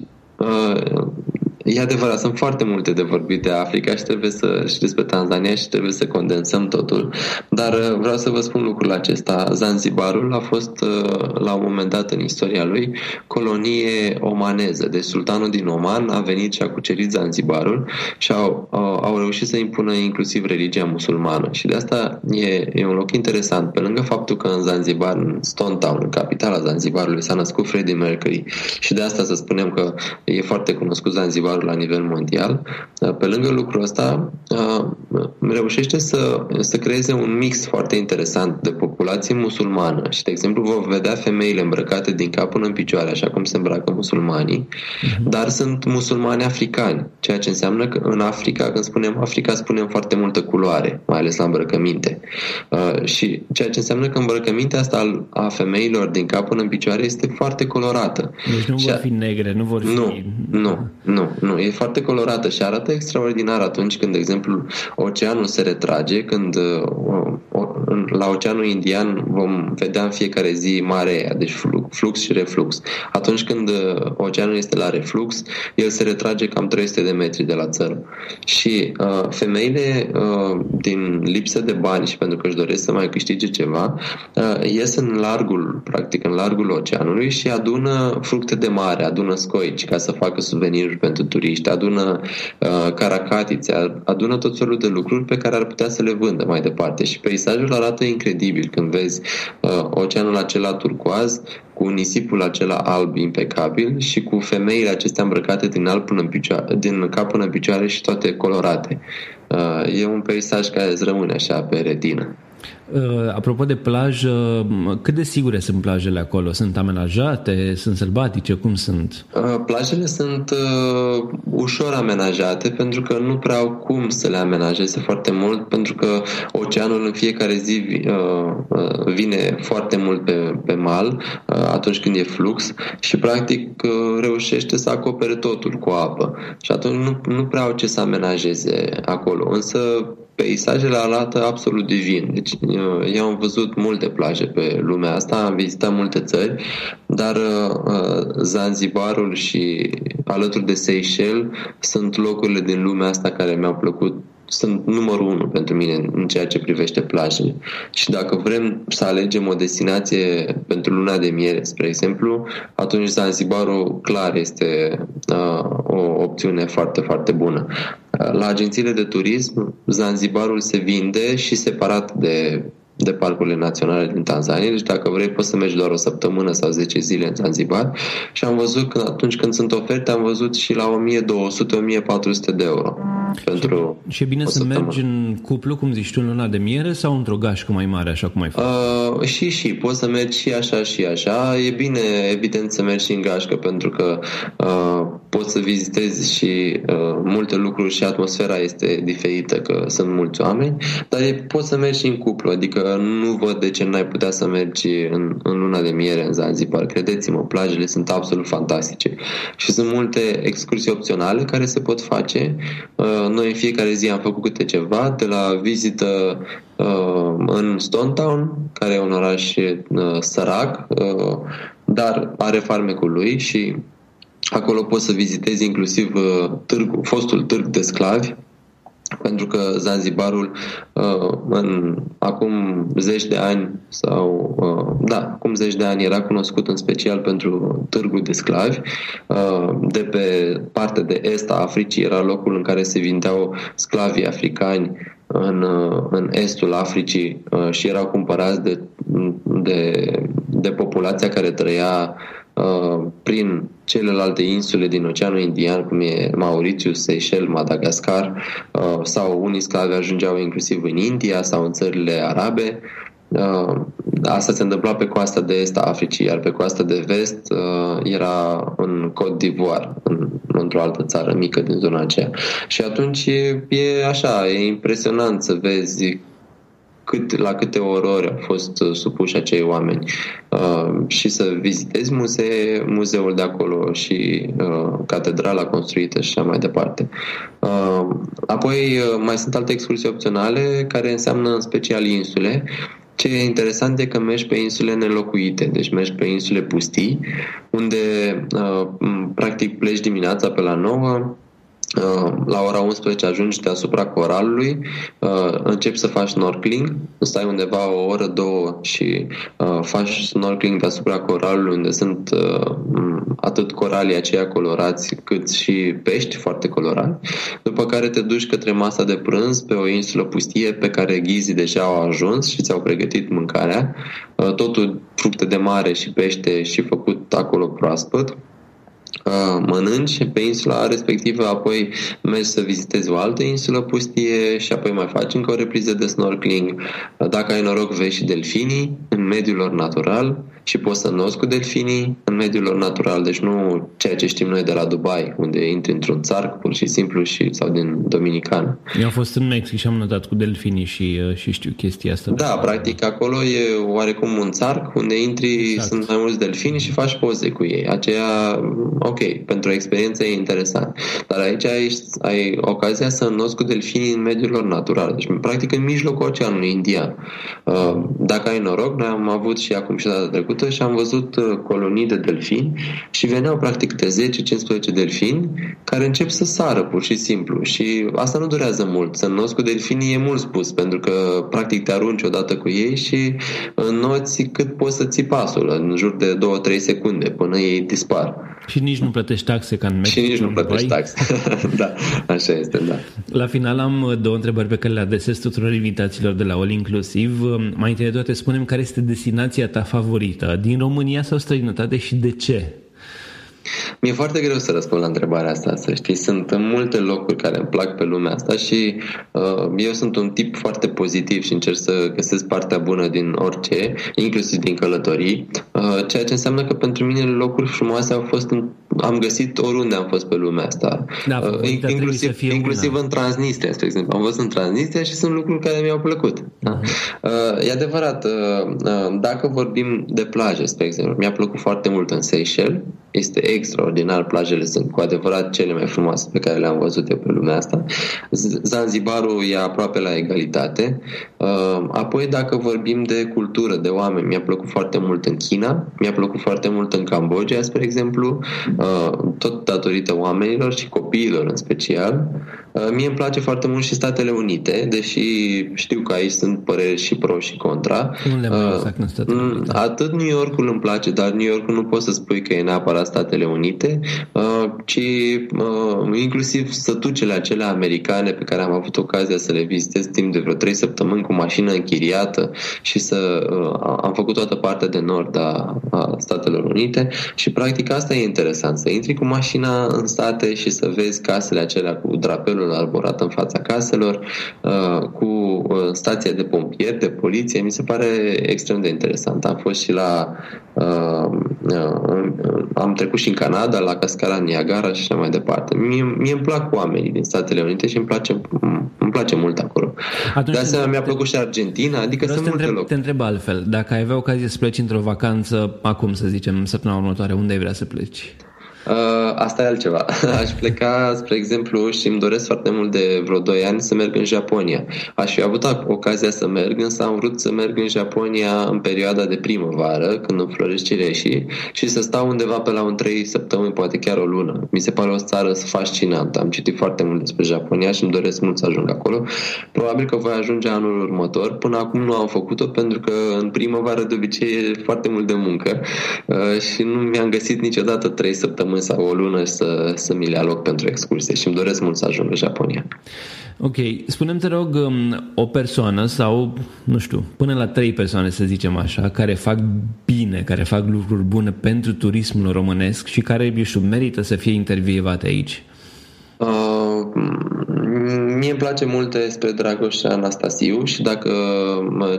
E adevărat, sunt foarte multe de vorbit de Africa și trebuie să și despre Tanzania și trebuie să condensăm totul. Dar uh, vreau să vă spun lucrul acesta. Zanzibarul a fost uh, la un moment dat în istoria lui colonie omaneză. Deci sultanul din Oman a venit și a cucerit Zanzibarul și au, au, au reușit să impună inclusiv religia musulmană. Și de asta e, e un loc interesant. Pe lângă faptul că în Zanzibar, în Stone Town, în capitala Zanzibarului, s-a născut Freddie Mercury și de asta să spunem că e foarte cunoscut Zanzibar doar la nivel mondial. Pe lângă lucrul ăsta, reușește să, să creeze un mix foarte interesant de populație musulmană și, de exemplu, vă vedea femeile îmbrăcate din cap până în picioare, așa cum se îmbracă musulmanii, uh-huh. dar sunt musulmani africani, ceea ce înseamnă că în Africa, când spunem Africa, spunem foarte multă culoare, mai ales la îmbrăcăminte. Și ceea ce înseamnă că îmbrăcămintea asta a femeilor din cap până în picioare este foarte colorată.
Deci nu
și
vor fi negre, nu vor fi...
Nu, nu, nu, nu, e foarte colorată și arată extraordinar atunci când, de exemplu, oceanul se retrage, când uh, la Oceanul Indian vom vedea în fiecare zi marea, deci flux și reflux. Atunci când uh, oceanul este la reflux, el se retrage cam 300 de metri de la țără. Și uh, femeile, uh, din lipsă de bani și pentru că își doresc să mai câștige ceva, uh, ies în largul, practic în largul oceanului și adună fructe de mare, adună scoici ca să facă suveniruri pentru turiști, adună uh, caracatițe, adună tot felul de lucruri pe care ar putea să le vândă mai departe. Și peisajul arată incredibil când vezi uh, oceanul acela turcoaz cu nisipul acela alb impecabil și cu femeile acestea îmbrăcate din, alb până în picioare, din cap până în picioare și toate colorate. Uh, e un peisaj care îți rămâne așa pe retină.
Uh, apropo de plajă, cât de sigure sunt plajele acolo? Sunt amenajate? Sunt sălbatice? Cum sunt?
Uh, plajele sunt uh, ușor amenajate pentru că nu prea au cum să le amenajeze foarte mult pentru că oceanul în fiecare zi uh, uh, vine foarte mult pe, pe mal uh, atunci când e flux și practic uh, reușește să acopere totul cu apă și atunci nu, nu prea au ce să amenajeze acolo. Însă peisajele arată absolut divin. Deci eu am văzut multe plaje pe lumea asta, am vizitat multe țări, dar uh, Zanzibarul și alături de Seychelles sunt locurile din lumea asta care mi-au plăcut sunt numărul unu pentru mine în ceea ce privește plajele. Și dacă vrem să alegem o destinație pentru luna de miere, spre exemplu, atunci Zanzibarul clar este uh, o opțiune foarte, foarte bună. La agențiile de turism, Zanzibarul se vinde și separat de de parcurile naționale din Tanzania, deci dacă vrei poți să mergi doar o săptămână sau 10 zile în Zanzibar și am văzut că atunci când sunt oferte am văzut și la 1200-1400 de euro pentru
Și e bine să săptămână. mergi în cuplu, cum zici tu, în luna de miere sau într-o gașcă mai mare, așa cum ai făcut?
Uh, și, și, poți să mergi și așa și așa. E bine, evident, să mergi și în gașcă pentru că uh, poți să vizitezi și uh, multe lucruri și atmosfera este diferită, că sunt mulți oameni, dar e, poți să mergi și în cuplu, adică nu văd de ce n-ai putea să mergi în, în luna de miere în Zanzibar. Credeți-mă, plajele sunt absolut fantastice și sunt multe excursii opționale care se pot face. Uh, noi în fiecare zi am făcut câte ceva, de la vizită uh, în Stone Town, care e un oraș uh, sărac, uh, dar are farmecul lui și acolo poți să vizitezi inclusiv târg, fostul târg de sclavi pentru că Zanzibarul uh, în, acum zeci de ani sau uh, da, acum zeci de ani era cunoscut în special pentru târgul de sclavi. Uh, de pe partea de est a Africii era locul în care se vindeau sclavii africani în, în estul Africii și erau cumpărați de, de, de populația care trăia Uh, prin celelalte insule din Oceanul Indian, cum e Mauritius, Seychelles, Madagascar, uh, sau unii sclavi ajungeau inclusiv în India sau în țările arabe. Uh, asta se întâmpla pe coasta de est a Africii, iar pe coasta de vest era în Côte d'Ivoire, în, într-o altă țară mică din zona aceea. Și atunci e, e așa, e impresionant să vezi cât, la câte orori au fost uh, supuși acei oameni uh, și să vizitezi muzee, muzeul de acolo și uh, catedrala construită și așa mai departe. Uh, apoi uh, mai sunt alte excursii opționale care înseamnă în special insule. Ce e interesant e că mergi pe insule nelocuite, deci mergi pe insule pustii, unde uh, practic pleci dimineața pe la 9, Uh, la ora 11 ajungi deasupra coralului, uh, începi să faci snorkeling, stai undeva o oră, două și uh, faci snorkeling deasupra coralului unde sunt atât coralii aceia colorați cât și pești foarte colorați, după care te duci către masa de prânz pe o insulă pustie pe care ghizii deja au ajuns și ți-au pregătit mâncarea, totul fructe de mare și pește și făcut acolo proaspăt mănânci pe insula respectivă, apoi mergi să vizitezi o altă insulă pustie și apoi mai faci încă o repriză de snorkeling. Dacă ai noroc, vezi și delfinii în mediul lor natural și poți să noți cu delfinii în mediul lor natural, deci nu ceea ce știm noi de la Dubai, unde intri într-un țarc pur și simplu și, sau din Dominican.
Eu am fost în Mexic și am notat cu delfinii și, uh, și știu chestia asta.
Da, practic acolo e oarecum un țarc unde intri, exact. sunt mai mulți delfini și faci poze cu ei. Aceea, ok, pentru o experiență e interesant. Dar aici ai, ai ocazia să noți cu delfinii în mediul lor natural, deci practic în mijlocul oceanului Indian. Uh, dacă ai noroc, noi am avut și acum și data trecută trecută și am văzut uh, colonii de delfini și veneau practic de 10-15 delfini care încep să sară pur și simplu și asta nu durează mult. Să înnoți cu delfinii e mult spus pentru că practic te arunci odată cu ei și înnoți cât poți să ții pasul în jur de 2-3 secunde până ei dispar.
Și nici nu plătești taxe ca în Mexic.
Și nici nu plătești taxe. da, așa este, da.
La final am uh, două întrebări pe care le adresez tuturor invitațiilor de la All Inclusiv. Um, mai întâi de toate, spunem care este destinația ta favorită, din România sau străinătate și de ce?
Mi-e foarte greu să răspund la întrebarea asta, să știi. Sunt multe locuri care îmi plac pe lumea asta și uh, eu sunt un tip foarte pozitiv și încerc să găsesc partea bună din orice, inclusiv din călătorii, uh, ceea ce înseamnă că pentru mine locuri frumoase au fost în, am găsit oriunde am fost pe lumea asta.
Da, uh, inclusiv
inclusiv în Transnistria, spre exemplu. Am fost în Transnistria și sunt lucruri care mi-au plăcut. Da? Uh, e adevărat, uh, uh, dacă vorbim de plaje, spre exemplu, mi-a plăcut foarte mult în Seychelles, este extraordinar, plajele sunt cu adevărat cele mai frumoase pe care le-am văzut eu pe lumea asta. Zanzibarul e aproape la egalitate. Uh, apoi, dacă vorbim de cultură, de oameni, mi-a plăcut foarte mult în China, mi-a plăcut foarte mult în Cambodgia, spre exemplu, uh, tot datorită oamenilor și copiilor în special. Uh, mie îmi place foarte mult și Statele Unite, deși știu că aici sunt păreri și pro și contra.
Unde mai exact în Statele mm, Unite?
Atât New Yorkul îmi place, dar New Yorkul nu poți să spui că e neapărat Statele Unite, uh, ci uh, inclusiv sătucele acele americane pe care am avut ocazia să le vizitez timp de vreo 3 săptămâni cu mașină închiriată și să am făcut toată partea de nord a, a Statelor Unite și practic asta e interesant, să intri cu mașina în state și să vezi casele acelea cu drapelul controlul arborat în fața caselor, uh, cu uh, stația de pompieri, de poliție, mi se pare extrem de interesant. Am fost și la uh, am trecut și în Canada, la cascada Niagara și așa mai departe. Mie, mie îmi plac oamenii din Statele Unite și îmi place, îmi place mult acolo. Atunci de asemenea, mi-a plăcut și Argentina, adică sunt multe
locuri. Te întreb altfel, dacă ai avea ocazie să pleci într-o vacanță acum, să zicem, săptămâna următoare, unde ai vrea să pleci?
Uh, asta e altceva. Aș pleca, spre exemplu, și îmi doresc foarte mult de vreo 2 ani să merg în Japonia. Aș fi avut ocazia să merg, însă am vrut să merg în Japonia în perioada de primăvară, când înfloresc cireșii, și să stau undeva pe la un 3 săptămâni, poate chiar o lună. Mi se pare o țară fascinantă. Am citit foarte mult despre Japonia și îmi doresc mult să ajung acolo. Probabil că voi ajunge anul următor. Până acum nu am făcut-o pentru că în primăvară de obicei e foarte mult de muncă uh, și nu mi-am găsit niciodată 3 săptămâni săptămâni sau o lună să, să mi le aloc pentru excursie și îmi doresc mult să ajung în Japonia.
Ok, spunem te rog um, o persoană sau, nu știu, până la trei persoane să zicem așa, care fac bine, care fac lucruri bune pentru turismul românesc și care, eu știu, merită să fie intervievate aici. Uh,
Mie îmi place mult despre Dragoș și Anastasiu și dacă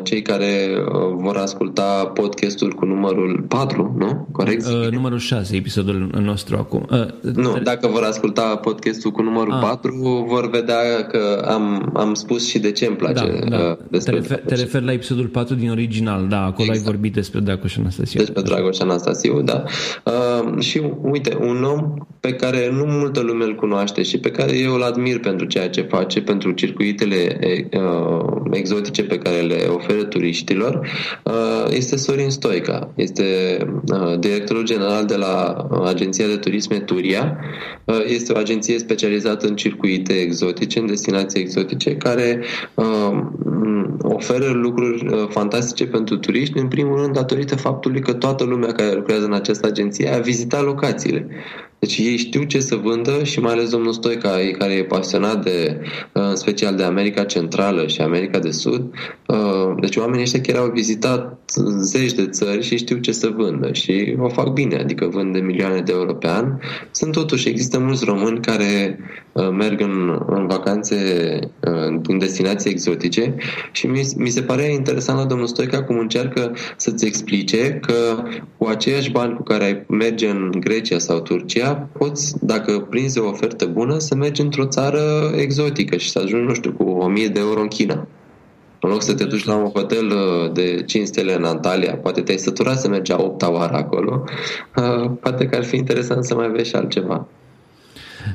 cei care uh, vor asculta podcastul cu numărul 4, nu? Corect?
Uh, numărul 6, episodul nostru acum. Uh,
nu, dacă vor asculta podcastul cu numărul ah. 4, vor vedea că am, am spus și de ce îmi place da, da. Uh,
despre te, refer, te referi la episodul 4 din original, da, acolo exact. ai vorbit despre Dragoș și Anastasiu.
Despre Dragoș și Anastasiu, da. Uh, și uite, un om pe care nu multă lume îl cunoaște și pe care eu îl admir pentru ceea ce face face pentru circuitele uh, exotice pe care le oferă turiștilor uh, este Sorin Stoica. Este uh, directorul general de la Agenția de Turisme Turia. Uh, este o agenție specializată în circuite exotice, în destinații exotice, care uh, oferă lucruri uh, fantastice pentru turiști, în primul rând datorită faptului că toată lumea care lucrează în această agenție a vizitat locațiile. Deci ei știu ce să vândă și mai ales domnul Stoica, care e pasionat de, în special de America Centrală și America de Sud. Uh, deci oamenii ăștia chiar au vizitat zeci de țări și știu ce să vândă și o fac bine, adică vând de milioane de euro pe an. Sunt totuși, există mulți români care uh, merg în, în vacanțe uh, în destinații exotice și mi, mi se pare interesant la domnul Stoica cum încearcă să-ți explice că cu aceiași bani cu care merge în Grecia sau Turcia aceea poți, dacă prinzi o ofertă bună, să mergi într-o țară exotică și să ajungi, nu știu, cu 1000 de euro în China. În loc să te duci la un hotel uh, de 5 stele în Antalya, poate te-ai săturat să mergi a 8 oară acolo, uh, poate că ar fi interesant să mai vezi și altceva.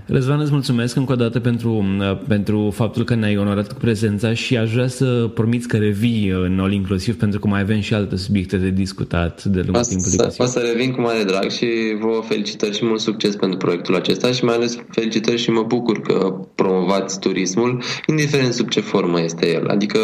Răzvan, îți mulțumesc încă o dată pentru, pentru faptul că ne-ai onorat cu prezența și aș vrea să promiți că revii în All Inclusiv pentru că mai avem și alte subiecte de discutat de lungul timpului.
O să revin cu mare drag și vă felicitări și mult succes pentru proiectul acesta și mai ales felicitări și mă bucur că promovați turismul, indiferent sub ce formă este el. Adică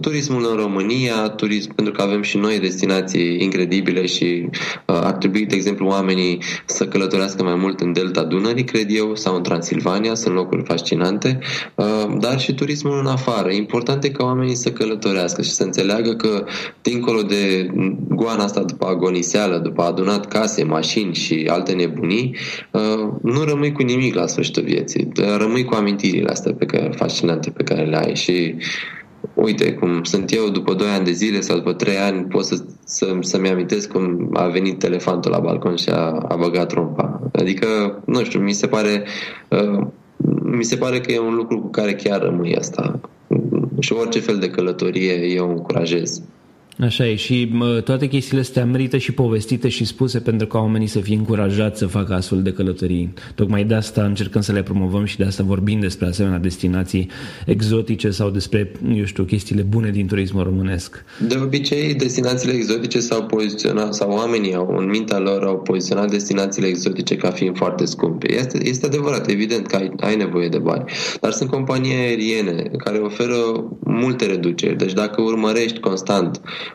turismul în România, turism, pentru că avem și noi destinații incredibile și uh, ar trebui, de exemplu, oamenii să călătorească mai mult în Delta Dunării, cred eu, sau în Transilvania, sunt locuri fascinante, uh, dar și turismul în afară. Important e ca oamenii să călătorească și să înțeleagă că dincolo de goana asta după agoniseală, după adunat case, mașini și alte nebunii, uh, nu rămâi cu nimic la sfârșitul vieții. Rămâi cu amintirile astea pe care, fascinante pe care le ai și uite, cum sunt eu după 2 ani de zile sau după 3 ani, pot să, să, să-mi amintesc cum a venit elefantul la balcon și a, a băgat trompa. Adică, nu știu, mi se pare uh, mi se pare că e un lucru cu care chiar rămâi asta. Și orice fel de călătorie eu încurajez.
Așa e și toate chestiile astea merită și povestite și spuse pentru ca oamenii să fie încurajați să facă astfel de călătorii. Tocmai de asta încercăm să le promovăm și de asta vorbim despre asemenea destinații exotice sau despre, eu știu, chestiile bune din turismul românesc.
De obicei, destinațiile exotice s-au poziționat, sau oamenii au, în mintea lor au poziționat destinațiile exotice ca fiind foarte scumpe. Este, este adevărat, evident că ai, ai nevoie de bani. Dar sunt companii aeriene care oferă multe reduceri. Deci dacă urmărești constant uh,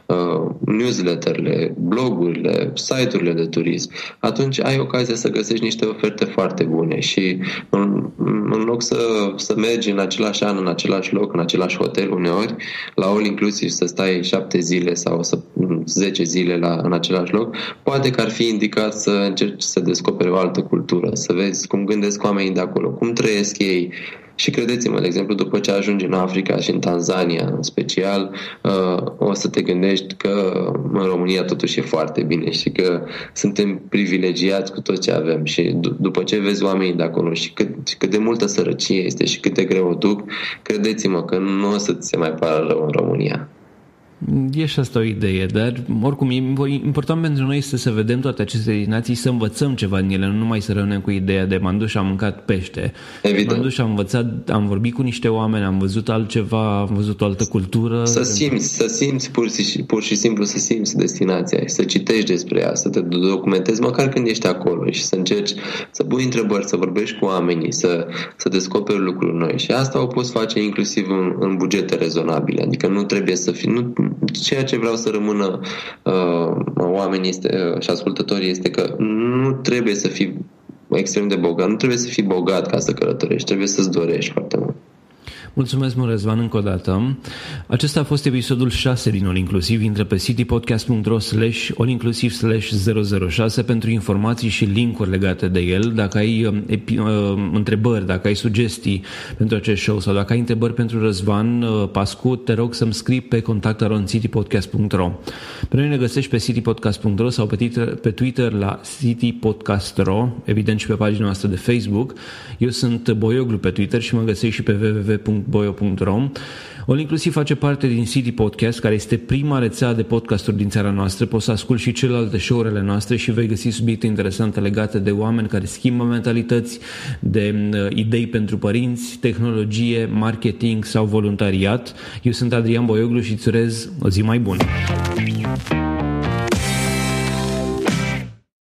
newsletterle, blogurile, site-urile de turism, atunci ai ocazia să găsești niște oferte foarte bune și în, în loc să, să mergi în același an, în același loc, în același hotel uneori, la all inclusiv să stai șapte zile sau să, zece zile la, în același loc, poate că ar fi indicat să încerci să descoperi o altă cultură, să vezi cum gândesc oamenii de acolo, cum trăiesc ei, și credeți-mă, de exemplu, după ce ajungi în Africa și în Tanzania în special, uh, o să te gândești că în România totuși e foarte bine și că suntem privilegiați cu tot ce avem și după ce vezi oamenii de acolo și cât, și cât de multă sărăcie este și cât de greu o duc, credeți-mă că nu o să ți se mai pară rău în România.
E și asta o idee, dar oricum important pentru noi este să vedem toate aceste destinații, să învățăm ceva din ele, nu numai să rămânem cu ideea de m-am dus și am mâncat pește.
Evident.
M-am dus și am învățat, am vorbit cu niște oameni, am văzut altceva, am văzut o altă cultură.
Să simți, să simți pur și, pur și simplu să simți destinația și să citești despre ea, să te documentezi măcar când ești acolo și să încerci să pui întrebări, să vorbești cu oamenii, să, să descoperi lucruri noi. Și asta o poți face inclusiv în, în bugete rezonabile. Adică nu trebuie să fii... Nu, ceea ce vreau să rămână uh, oamenii este, uh, și ascultătorii este că nu trebuie să fii extrem de bogat, nu trebuie să fii bogat ca să călătorești, trebuie să-ți dorești foarte mult.
Mulțumesc mult, Răzvan, încă o dată. Acesta a fost episodul 6 din All Inclusiv. Intră pe citypodcast.ro slash allinclusiv slash 006 pentru informații și linkuri legate de el. Dacă ai uh, epi, uh, întrebări, dacă ai sugestii pentru acest show sau dacă ai întrebări pentru Răzvan uh, Pascu, te rog să-mi scrii pe contactaroncitypodcast.ro Pe noi ne găsești pe citypodcast.ro sau pe Twitter, pe Twitter la citypodcast.ro, evident și pe pagina noastră de Facebook. Eu sunt Boioglu pe Twitter și mă găsești și pe www boio.ro. All inclusiv face parte din City Podcast, care este prima rețea de podcasturi din țara noastră. Poți să asculti și celelalte show-urile noastre și vei găsi subiecte interesante legate de oameni care schimbă mentalități, de uh, idei pentru părinți, tehnologie, marketing sau voluntariat. Eu sunt Adrian Boioglu și îți urez o zi mai bună.